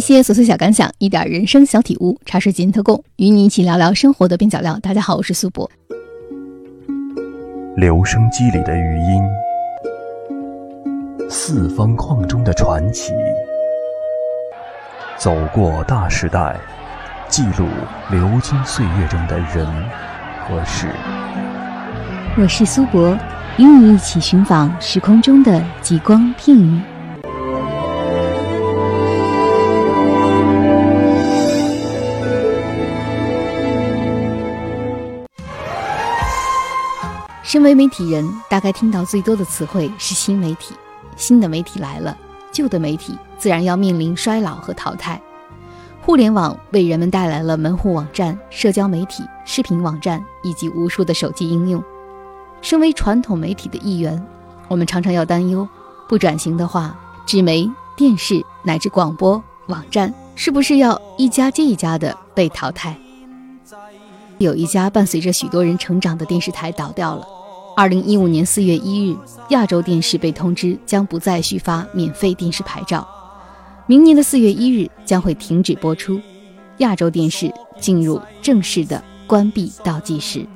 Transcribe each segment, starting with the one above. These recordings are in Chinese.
一些琐碎小感想，一点人生小体悟，茶水间特供，与你一起聊聊生活的边角料。大家好，我是苏博。留声机里的余音，四方框中的传奇，走过大时代，记录流金岁月中的人和事。我是苏博，与你一起寻访时空中的极光片语。身为媒体人，大概听到最多的词汇是新媒体。新的媒体来了，旧的媒体自然要面临衰老和淘汰。互联网为人们带来了门户网站、社交媒体、视频网站以及无数的手机应用。身为传统媒体的一员，我们常常要担忧：不转型的话，纸媒、电视乃至广播网站是不是要一家接一家的被淘汰？有一家伴随着许多人成长的电视台倒掉了。二零一五年四月一日，亚洲电视被通知将不再续发免费电视牌照，明年的四月一日将会停止播出，亚洲电视进入正式的关闭倒计时。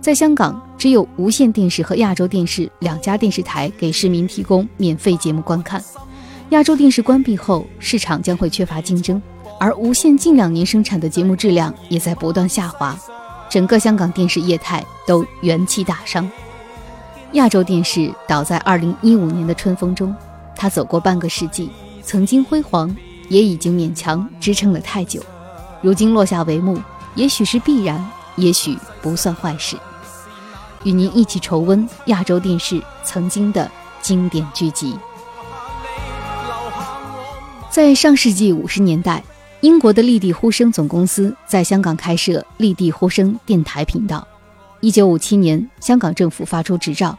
在香港，只有无线电视和亚洲电视两家电视台给市民提供免费节目观看。亚洲电视关闭后，市场将会缺乏竞争，而无线近两年生产的节目质量也在不断下滑。整个香港电视业态都元气大伤。亚洲电视倒在二零一五年的春风中，它走过半个世纪，曾经辉煌，也已经勉强支撑了太久。如今落下帷幕，也许是必然，也许不算坏事。与您一起重温亚洲电视曾经的经典剧集。在上世纪五十年代。英国的立地呼声总公司在香港开设立地呼声电台频道。一九五七年，香港政府发出执照，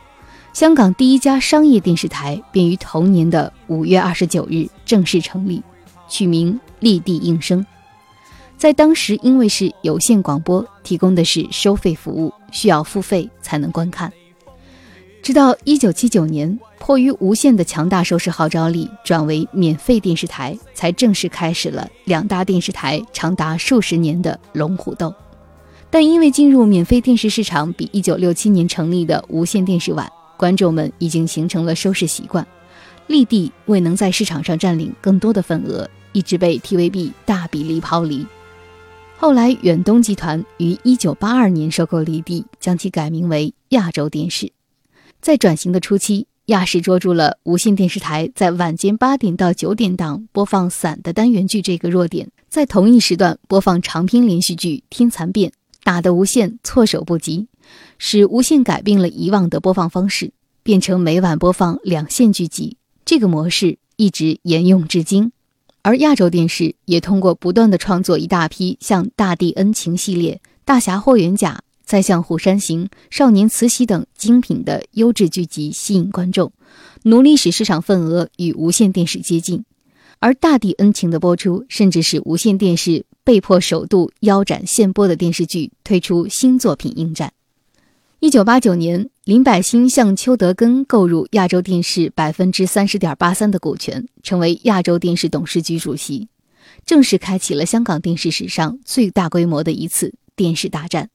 香港第一家商业电视台便于同年的五月二十九日正式成立，取名立地应声。在当时，因为是有线广播，提供的是收费服务，需要付费才能观看。直到一九七九年，迫于无线的强大收视号召力，转为免费电视台，才正式开始了两大电视台长达数十年的龙虎斗。但因为进入免费电视市场比一九六七年成立的无线电视晚，观众们已经形成了收视习惯，立地未能在市场上占领更多的份额，一直被 TVB 大比例抛离。后来，远东集团于一九八二年收购立地，将其改名为亚洲电视。在转型的初期，亚视捉住了无线电视台在晚间八点到九点档播放散的单元剧这个弱点，在同一时段播放长篇连续剧《天蚕变》，打得无线措手不及，使无线改变了以往的播放方式，变成每晚播放两线剧集。这个模式一直沿用至今。而亚洲电视也通过不断的创作一大批像《大地恩情》系列、《大侠霍元甲》。再像《虎山行》《少年慈禧》等精品的优质剧集吸引观众，努力使市场份额与无线电视接近。而《大地恩情》的播出，甚至使无线电视被迫首度腰斩现播的电视剧，推出新作品应战。一九八九年，林百欣向邱德根购入亚洲电视百分之三十点八三的股权，成为亚洲电视董事局主席，正式开启了香港电视史上最大规模的一次电视大战。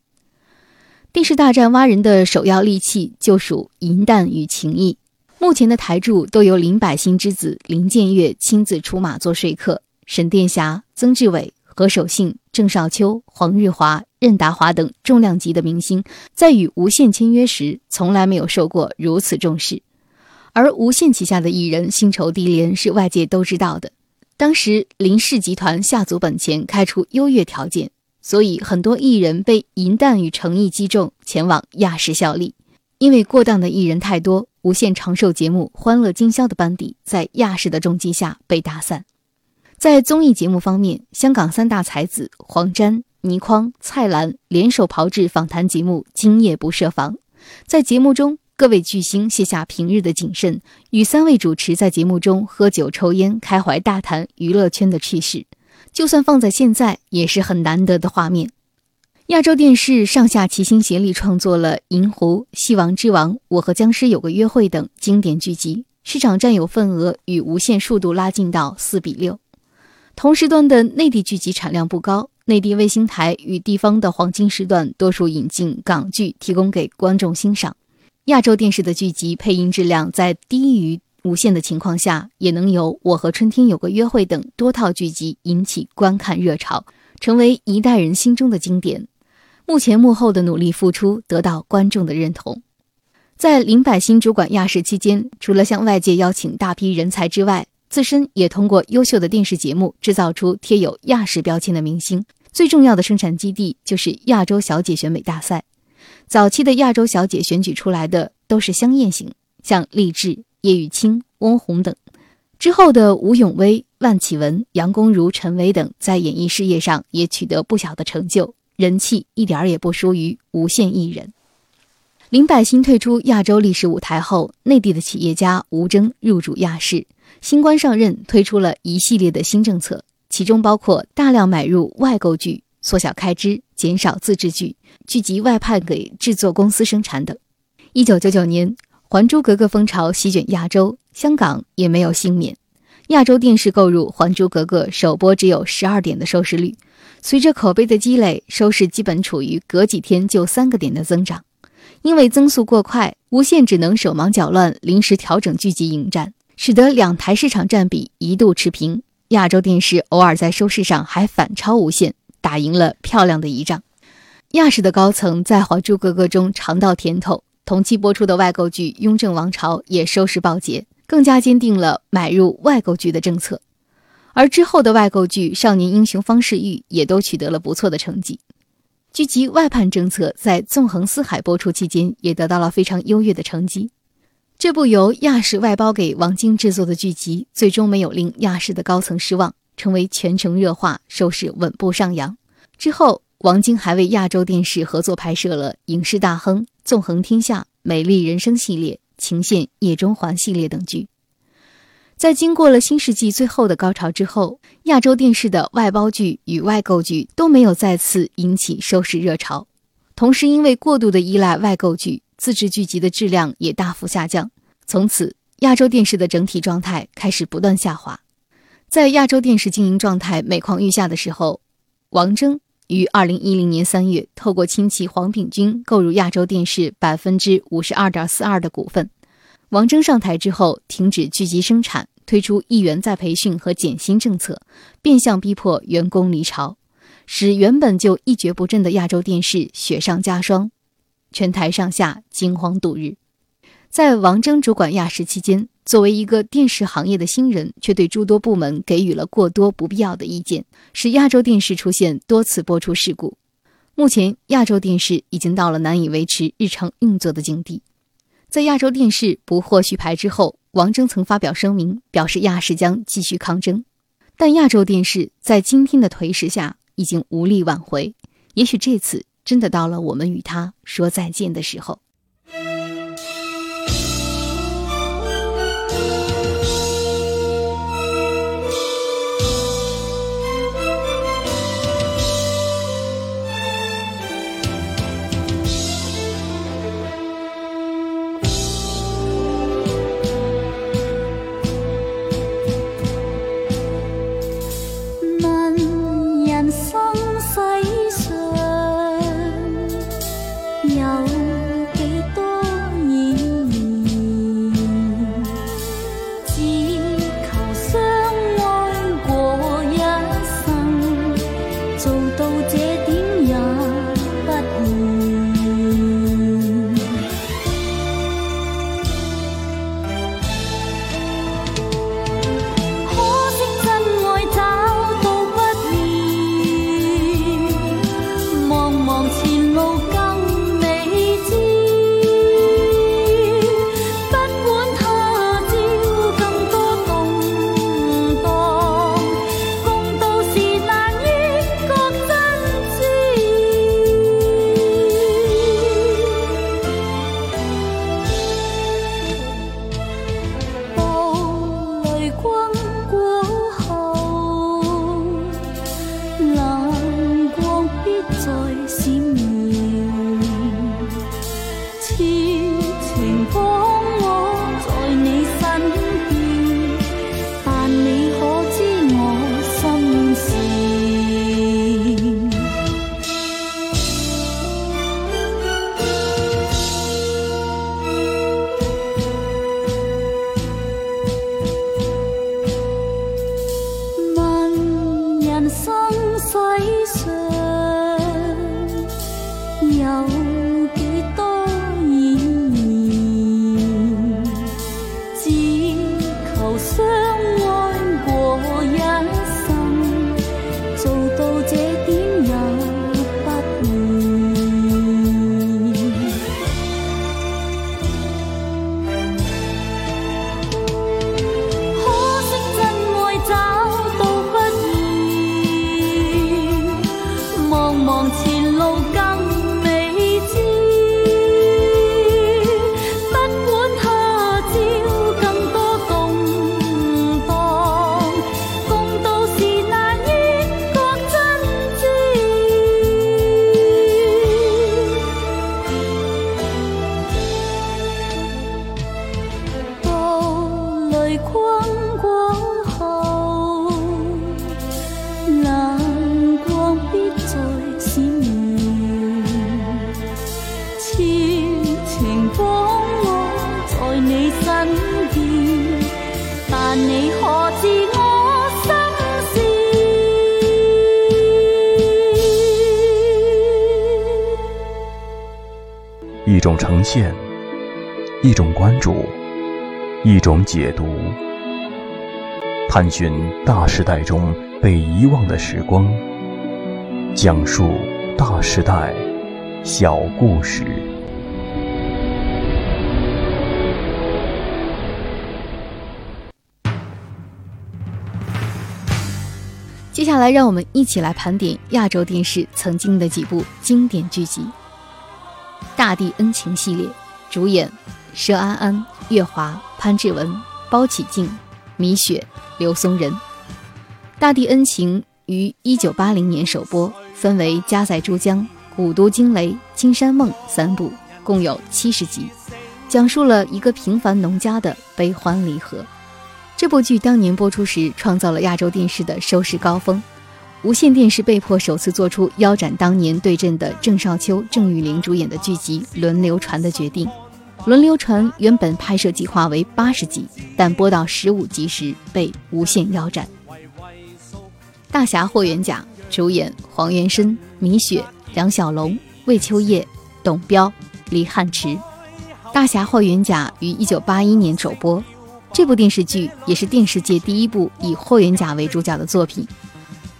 电视大战挖人的首要利器就属银弹与情谊。目前的台柱都由林百欣之子林建岳亲自出马做说客。沈殿霞、曾志伟、何守信、郑少秋、黄日华、任达华等重量级的明星，在与无线签约时，从来没有受过如此重视。而无线旗下的艺人薪酬低廉是外界都知道的。当时林氏集团下足本钱开出优越条件。所以，很多艺人被银弹与诚意击中，前往亚视效力。因为过档的艺人太多，无线长寿节目《欢乐今宵》的班底在亚视的重击下被打散。在综艺节目方面，香港三大才子黄沾、倪匡、蔡澜联手炮制访谈节目《今夜不设防》。在节目中，各位巨星卸下平日的谨慎，与三位主持在节目中喝酒、抽烟，开怀大谈娱乐圈的趣事。就算放在现在，也是很难得的画面。亚洲电视上下齐心协力创作了《银狐》《戏王之王》《我和僵尸有个约会》等经典剧集，市场占有份额与无线数度拉近到四比六。同时段的内地剧集产量不高，内地卫星台与地方的黄金时段多数引进港剧，提供给观众欣赏。亚洲电视的剧集配音质量在低于无线的情况下，也能有《我和春天有个约会》等多套剧集引起观看热潮，成为一代人心中的经典。幕前幕后的努力付出得到观众的认同。在林百欣主管亚视期间，除了向外界邀请大批人才之外，自身也通过优秀的电视节目制造出贴有亚视标签的明星。最重要的生产基地就是亚洲小姐选美大赛。早期的亚洲小姐选举出来的都是香艳型，像励志、叶玉卿、翁虹等。之后的吴永威、万绮雯、杨恭如、陈伟等，在演艺事业上也取得不小的成就，人气一点儿也不输于无线艺人。林百欣退出亚洲历史舞台后，内地的企业家吴峥入主亚视。新官上任，推出了一系列的新政策，其中包括大量买入外购剧、缩小开支、减少自制剧、剧集外派给制作公司生产等。一九九九年，《还珠格格》风潮席卷亚洲，香港也没有幸免。亚洲电视购入《还珠格格》首播只有十二点的收视率，随着口碑的积累，收视基本处于隔几天就三个点的增长。因为增速过快，无线只能手忙脚乱，临时调整剧集迎战。使得两台市场占比一度持平，亚洲电视偶尔在收视上还反超无线，打赢了漂亮的一仗。亚视的高层在《还珠格格》中尝到甜头，同期播出的外购剧《雍正王朝》也收视暴捷，更加坚定了买入外购剧的政策。而之后的外购剧《少年英雄方世玉》也都取得了不错的成绩。剧集外判政策在《纵横四海》播出期间也得到了非常优越的成绩。这部由亚视外包给王晶制作的剧集，最终没有令亚视的高层失望，成为全程热话，收视稳步上扬。之后，王晶还为亚洲电视合作拍摄了《影视大亨》《纵横天下》《美丽人生》系列、《情陷夜中环》系列等剧。在经过了新世纪最后的高潮之后，亚洲电视的外包剧与外购剧都没有再次引起收视热潮，同时因为过度的依赖外购剧。自制剧集的质量也大幅下降，从此亚洲电视的整体状态开始不断下滑。在亚洲电视经营状态每况愈下的时候，王峥于二零一零年三月透过亲戚黄炳军购入亚洲电视百分之五十二点四二的股份。王峥上台之后，停止聚集生产，推出一员再培训和减薪政策，变相逼迫员工离巢，使原本就一蹶不振的亚洲电视雪上加霜。全台上下惊慌度日，在王峥主管亚视期间，作为一个电视行业的新人，却对诸多部门给予了过多不必要的意见，使亚洲电视出现多次播出事故。目前，亚洲电视已经到了难以维持日常运作的境地。在亚洲电视不获续牌之后，王峥曾发表声明，表示亚视将继续抗争。但亚洲电视在今天的颓势下，已经无力挽回。也许这次。真的到了我们与他说再见的时候。走现，一种关注，一种解读，探寻大时代中被遗忘的时光，讲述大时代小故事。接下来，让我们一起来盘点亚洲电视曾经的几部经典剧集。《大地恩情》系列，主演佘安安、岳华、潘志文、包启静、米雪、刘松仁。《大地恩情》于一九八零年首播，分为《家在珠江》《古都惊雷》《青山梦》三部，共有七十集，讲述了一个平凡农家的悲欢离合。这部剧当年播出时，创造了亚洲电视的收视高峰。无线电视被迫首次做出腰斩当年对阵的郑少秋、郑裕玲主演的剧集《轮流传》的决定。《轮流传》原本拍摄计划为八十集，但播到十五集时被无限腰斩。《大侠霍元甲》主演黄元申、米雪、梁小龙、魏秋业、董彪、李汉池。《大侠霍元甲》于一九八一年首播，这部电视剧也是电视界第一部以霍元甲为主角的作品。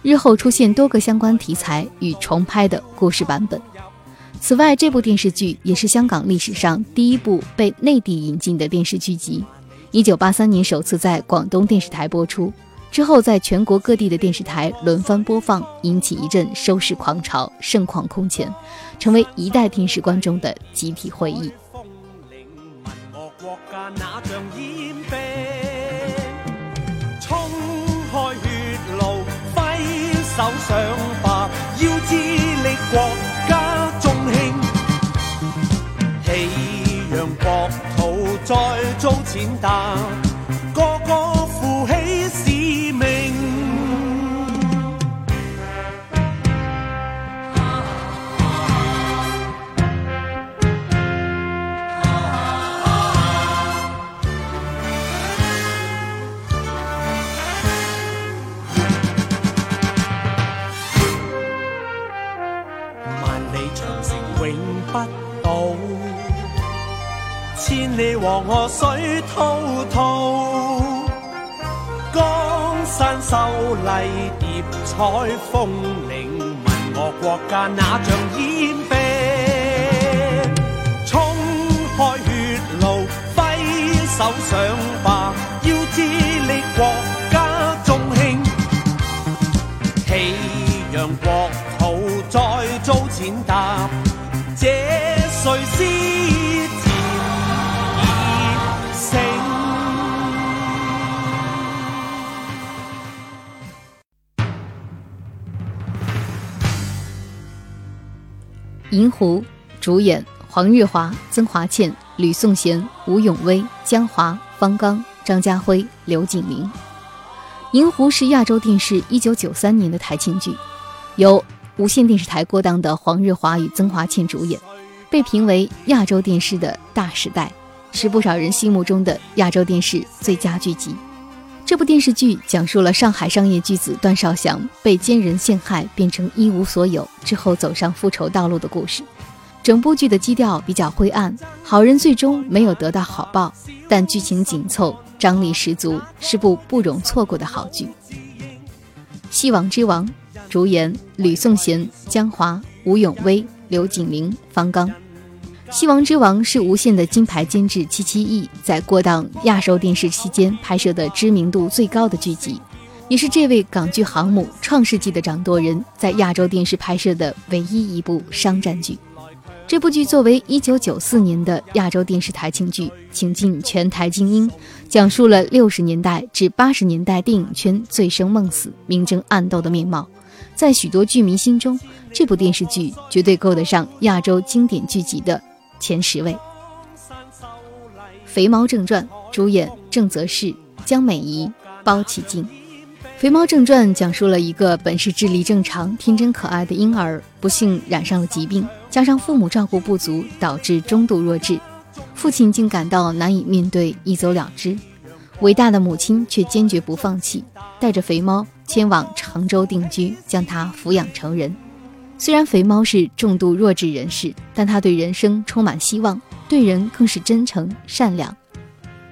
日后出现多个相关题材与重拍的故事版本。此外，这部电视剧也是香港历史上第一部被内地引进的电视剧集。一九八三年首次在广东电视台播出，之后在全国各地的电视台轮番播放，引起一阵收视狂潮，盛况空前，成为一代电视观众的集体回忆。手上吧，要致力国家中兴，岂让国土再遭践踏，河水滔滔，江山秀丽叠彩峰岭，问我国家哪像烟银狐主演黄日华、曾华倩、吕颂贤、吴永威、江华、方刚、张家辉、刘景玲。银狐是亚洲电视一九九三年的台庆剧，由无线电视台过档的黄日华与曾华倩主演，被评为亚洲电视的大时代，是不少人心目中的亚洲电视最佳剧集。这部电视剧讲述了上海商业巨子段少祥被奸人陷害，变成一无所有之后走上复仇道路的故事。整部剧的基调比较灰暗，好人最终没有得到好报，但剧情紧凑，张力十足，是部不容错过的好剧。《戏王之王》主演吕颂贤、江华、吴永威、刘景玲、方刚。《西王之王》是无线的金牌监制七七亿在过档亚洲电视期间拍摄的知名度最高的剧集，也是这位港剧航母《创世纪》的掌舵人在亚洲电视拍摄的唯一一部商战剧。这部剧作为1994年的亚洲电视台庆剧，请进全台精英，讲述了60年代至80年代电影圈醉生梦死、明争暗斗的面貌。在许多剧迷心中，这部电视剧绝对够得上亚洲经典剧集的前十位。《肥猫正传》主演郑则仕、江美仪、包启静。《肥猫正传》讲述了一个本是智力正常、天真可爱的婴儿，不幸染上了疾病。加上父母照顾不足，导致中度弱智，父亲竟感到难以面对，一走了之。伟大的母亲却坚决不放弃，带着肥猫前往常州定居，将它抚养成人。虽然肥猫是重度弱智人士，但他对人生充满希望，对人更是真诚善良。《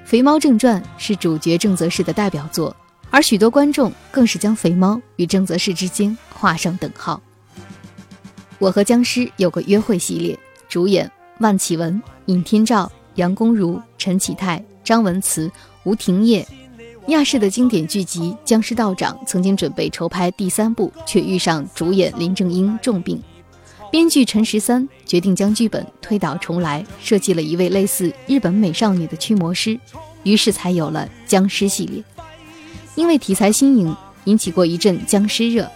肥猫正传》是主角郑则仕的代表作，而许多观众更是将肥猫与郑则仕之间画上等号。我和僵尸有个约会系列，主演万绮雯、尹天照、杨恭如、陈启泰、张文慈、吴廷烨。亚视的经典剧集《僵尸道长》曾经准备筹拍第三部，却遇上主演林正英重病，编剧陈十三决定将剧本推倒重来，设计了一位类似日本美少女的驱魔师，于是才有了僵尸系列。因为题材新颖，引起过一阵僵尸热。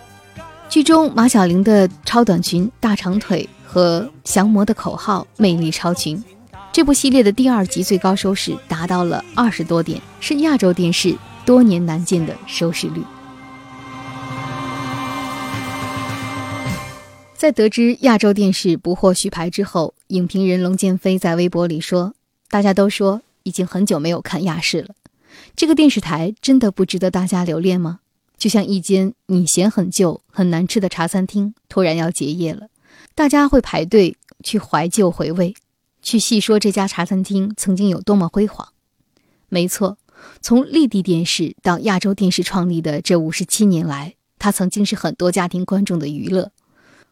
剧中马小玲的超短裙、大长腿和降魔的口号魅力超群。这部系列的第二集最高收视达到了二十多点，是亚洲电视多年难见的收视率。在得知亚洲电视不获续牌之后，影评人龙建飞在微博里说：“大家都说已经很久没有看亚视了，这个电视台真的不值得大家留恋吗？”就像一间你嫌很旧、很难吃的茶餐厅突然要结业了，大家会排队去怀旧回味，去细说这家茶餐厅曾经有多么辉煌。没错，从立地电视到亚洲电视创立的这五十七年来，它曾经是很多家庭观众的娱乐。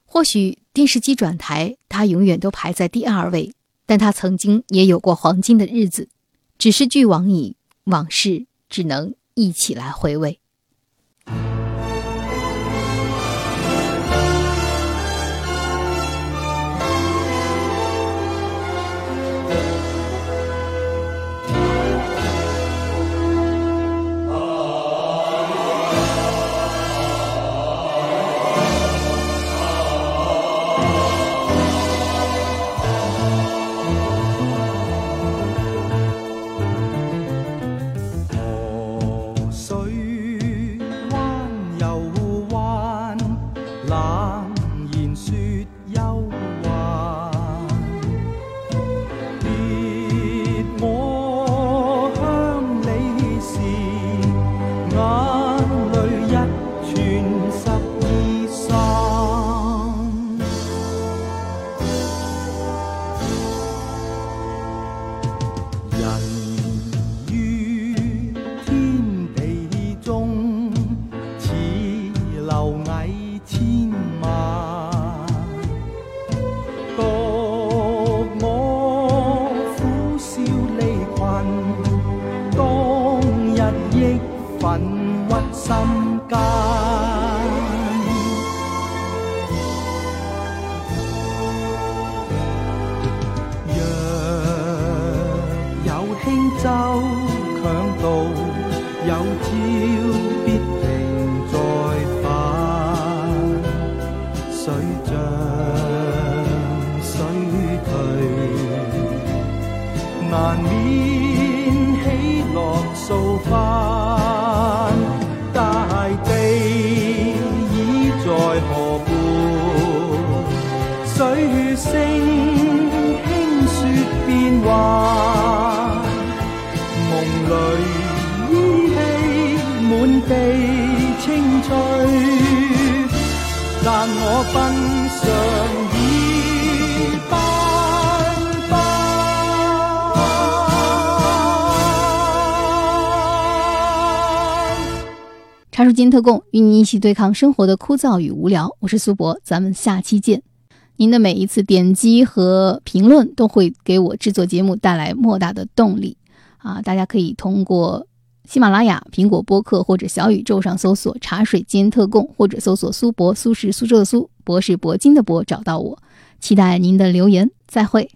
或许电视机转台，它永远都排在第二位，但它曾经也有过黄金的日子。只是俱往矣，往事只能一起来回味。地清脆，但我奔上茶树间特供，与你一起对抗生活的枯燥与无聊。我是苏博，咱们下期见。您的每一次点击和评论都会给我制作节目带来莫大的动力啊！大家可以通过喜马拉雅、苹果播客或者小宇宙上搜索“茶水间特供”或者搜索“苏博”，苏轼苏州的苏，博是铂金的博，找到我。期待您的留言，再会。